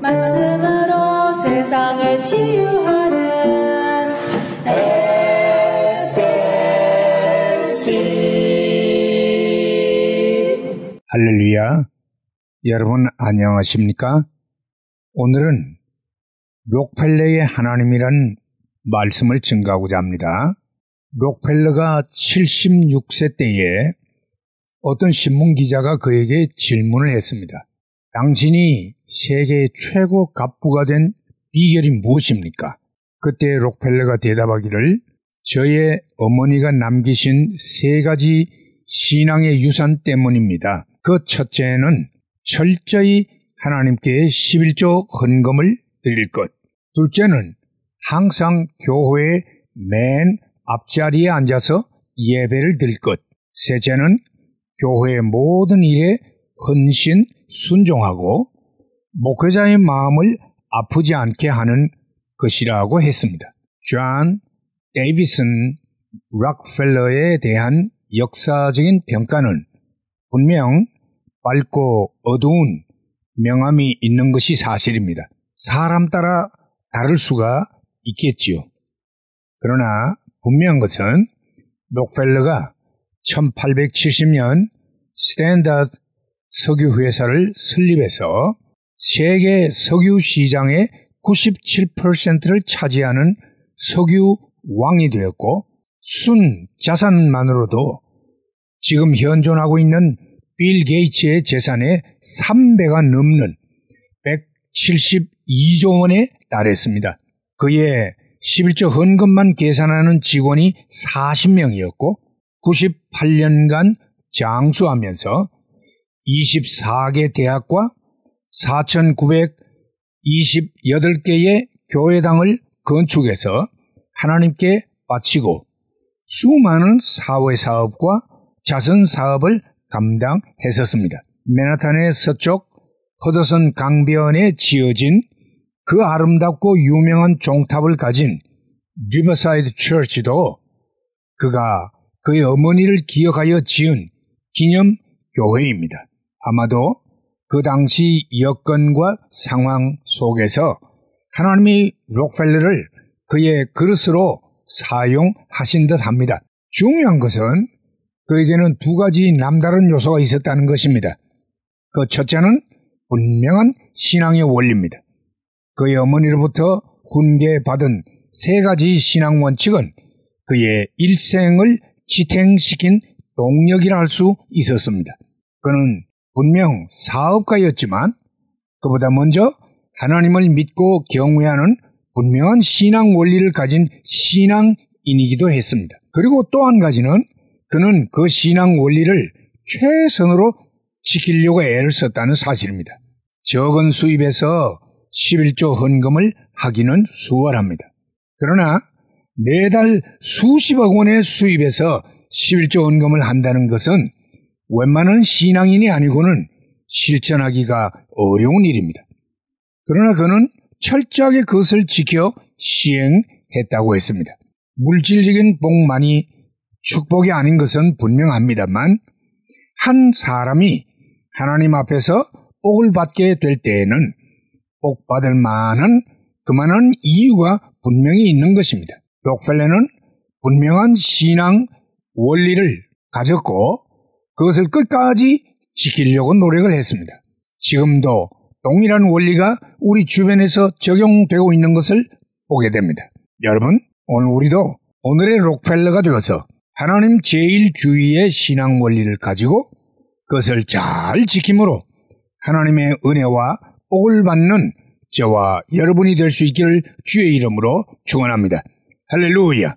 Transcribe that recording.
말씀으로 세상을 치유하는 SLC 할렐루야. 여러분 안녕하십니까? 오늘은 록펠러의 하나님이란 말씀을 증가하고자 합니다. 록펠러가 76세 때에 어떤 신문 기자가 그에게 질문을 했습니다. 당신이 세계 최고 갑부가 된 비결이 무엇입니까? 그때 록펠러가 대답하기를 저의 어머니가 남기신 세 가지 신앙의 유산 때문입니다. 그 첫째는 철저히 하나님께 11조 헌금을 드릴 것. 둘째는 항상 교회의 맨 앞자리에 앉아서 예배를 드릴 것. 셋째는 교회의 모든 일에 헌신, 순종하고 목회자의 마음을 아프지 않게 하는 것이라고 했습니다. 존 데이비슨 락펠러에 대한 역사적인 평가는 분명 밝고 어두운 명암이 있는 것이 사실입니다. 사람 따라 다를 수가 있겠지요. 그러나 분명한 것은 록펠러가 1870년 스탠다드 석유 회사를 설립해서 세계 석유 시장의 97%를 차지하는 석유 왕이 되었고 순 자산만으로도 지금 현존하고 있는 빌 게이츠의 재산의 3배가 넘는 172조 원에 달했습니다. 그의 11조 헌금만 계산하는 직원이 40명이었고 98년간 장수하면서 24개 대학과 4,928개의 교회당을 건축해서 하나님께 바치고 수많은 사회 사업과 자선 사업을 감당했었습니다. 맨하탄의 서쪽 허더슨 강변에 지어진 그 아름답고 유명한 종탑을 가진 리버사이드 처치도 그가 그의 어머니를 기억하여 지은 기념 교회입니다. 아마도 그 당시 여건과 상황 속에서 하나님이 록펠러를 그의 그릇으로 사용하신 듯 합니다. 중요한 것은 그에게는 두 가지 남다른 요소가 있었다는 것입니다. 그 첫째는 분명한 신앙의 원리입니다. 그의 어머니로부터 훈계받은 세 가지 신앙 원칙은 그의 일생을 지탱시킨 동력이라 할 수 있었습니다. 그는 분명 사업가였지만 그보다 먼저 하나님을 믿고 경외하는 분명한 신앙 원리를 가진 신앙인이기도 했습니다. 그리고 또 한 가지는 그는 그 신앙 원리를 최선으로 지키려고 애를 썼다는 사실입니다. 적은 수입에서 11조 헌금을 하기는 수월합니다. 그러나 매달 수십억 원의 수입에서 11조 헌금을 한다는 것은 웬만한 신앙인이 아니고는 실천하기가 어려운 일입니다. 그러나 그는 철저하게 그것을 지켜 시행했다고 했습니다. 물질적인 복만이 축복이 아닌 것은 분명합니다만 한 사람이 하나님 앞에서 복을 받게 될 때에는 복 받을 만한 그만한 이유가 분명히 있는 것입니다. 록펠레는 분명한 신앙 원리를 가졌고 그것을 끝까지 지키려고 노력을 했습니다. 지금도 동일한 원리가 우리 주변에서 적용되고 있는 것을 보게 됩니다. 여러분, 오늘 우리도 오늘의 록펠러가 되어서 하나님 제일주의의 신앙 원리를 가지고 그것을 잘 지킴으로 하나님의 은혜와 복을 받는 저와 여러분이 될 수 있기를 주의 이름으로 축원합니다. 할렐루야.